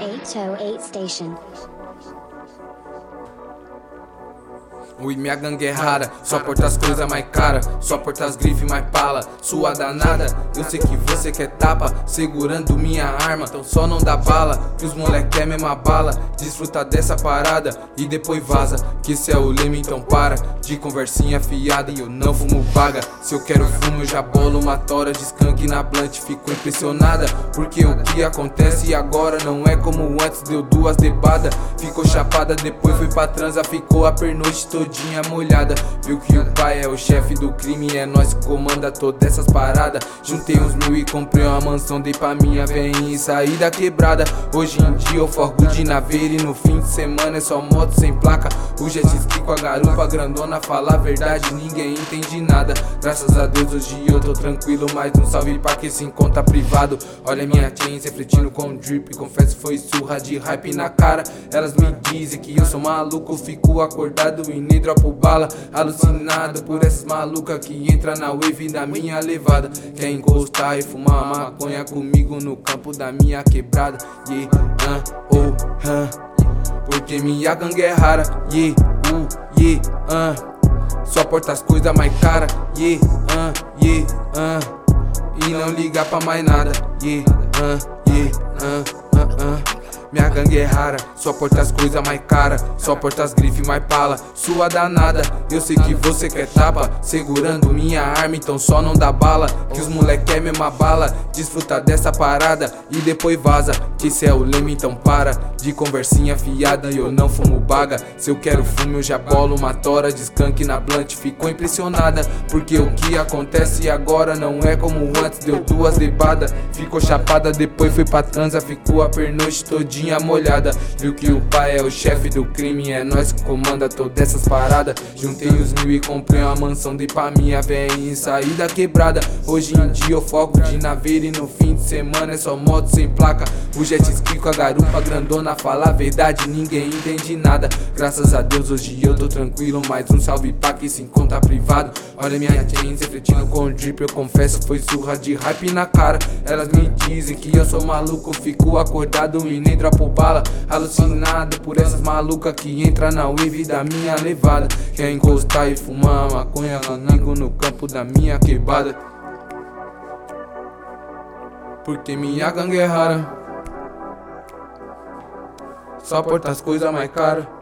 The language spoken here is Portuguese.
808 Station. Ui, minha gangue é rara, só porta as coisas mais cara, só porta as grifes mais pala, sua danada. Eu sei que você quer tapa, segurando minha arma, então só não dá bala. Que os moleque é mesma bala, desfruta dessa parada e depois vaza. Que esse é o leme, então para de conversinha fiada e eu não fumo paga. Se eu quero fumo, eu já bolo uma tora de skunk na blunt. Fico impressionada, porque o que acontece agora não é como antes, deu duas debadas. Ficou chapada, depois foi pra transa, ficou a pernoite toda todinha molhada. Viu que o pai é o chefe do crime, é nós que comanda todas essas paradas. Juntei uns mil e comprei uma mansão, dei pra minha vem e saí da quebrada. Hoje em dia eu forgo de naveira e no fim de semana é só moto sem placa. O jet ski com a garupa grandona, fala a verdade, ninguém entende nada. Graças a Deus hoje eu tô tranquilo, mais um salve pra quem se encontra privado. Olha minha chains refletindo com drip, confesso foi surra de hype na cara. Elas me dizem que eu sou maluco, fico acordado e nem dropo bala. Alucinado por essas malucas que entra na wave da minha levada. Quer encostar e fumar maconha comigo no campo da minha quebrada. Yeah, uh, oh, uh. Porque minha gangue é rara. Yeah, uh, yeah, uh. Só porta as coisas mais cara. Yeah, uh, yeah, uh. E não liga pra mais nada. Yeah, uh, yeah, uh, uh, uh. Minha gangue é rara, só porta as coisas mais cara, só porta as grifes mais pala. Sua danada, eu sei que você quer tapa, segurando minha arma, então só não dá bala. Que os moleque é mesma bala, desfruta dessa parada e depois vaza. Que cê é o leme, então para de conversinha fiada. Eu não fumo baga, se eu quero fumo eu já bolo uma tora de skunk na blunt. Ficou impressionada, porque o que acontece agora não é como antes. Deu duas debadas, ficou chapada, depois foi pra transa, ficou a pernoite todinha todinha molhada. Viu que o pai é o chefe do crime, é nós que comanda todas essas paradas. Juntei os mil e comprei uma mansão, dei pra minha vem e saí da quebrada. Hoje em dia eu foco de naveira e no fim de semana é só moto sem placa. O jet ski com a garupa grandona, fala a verdade, ninguém entende nada. Graças a Deus hoje eu tô tranquilo, mais um salve pra quem se encontra privado. Olha minha chains refletindo com o drip, eu confesso foi surra de hype na cara. Elas me dizem que eu sou maluco, fico acordado e nem droga por bala Alucinado por essas malucas que entra na wave da minha levada. Quer encostar e fumar maconha amigo no campo da minha quebrada Porque minha gangue é rara. Só porta as coisas mais caras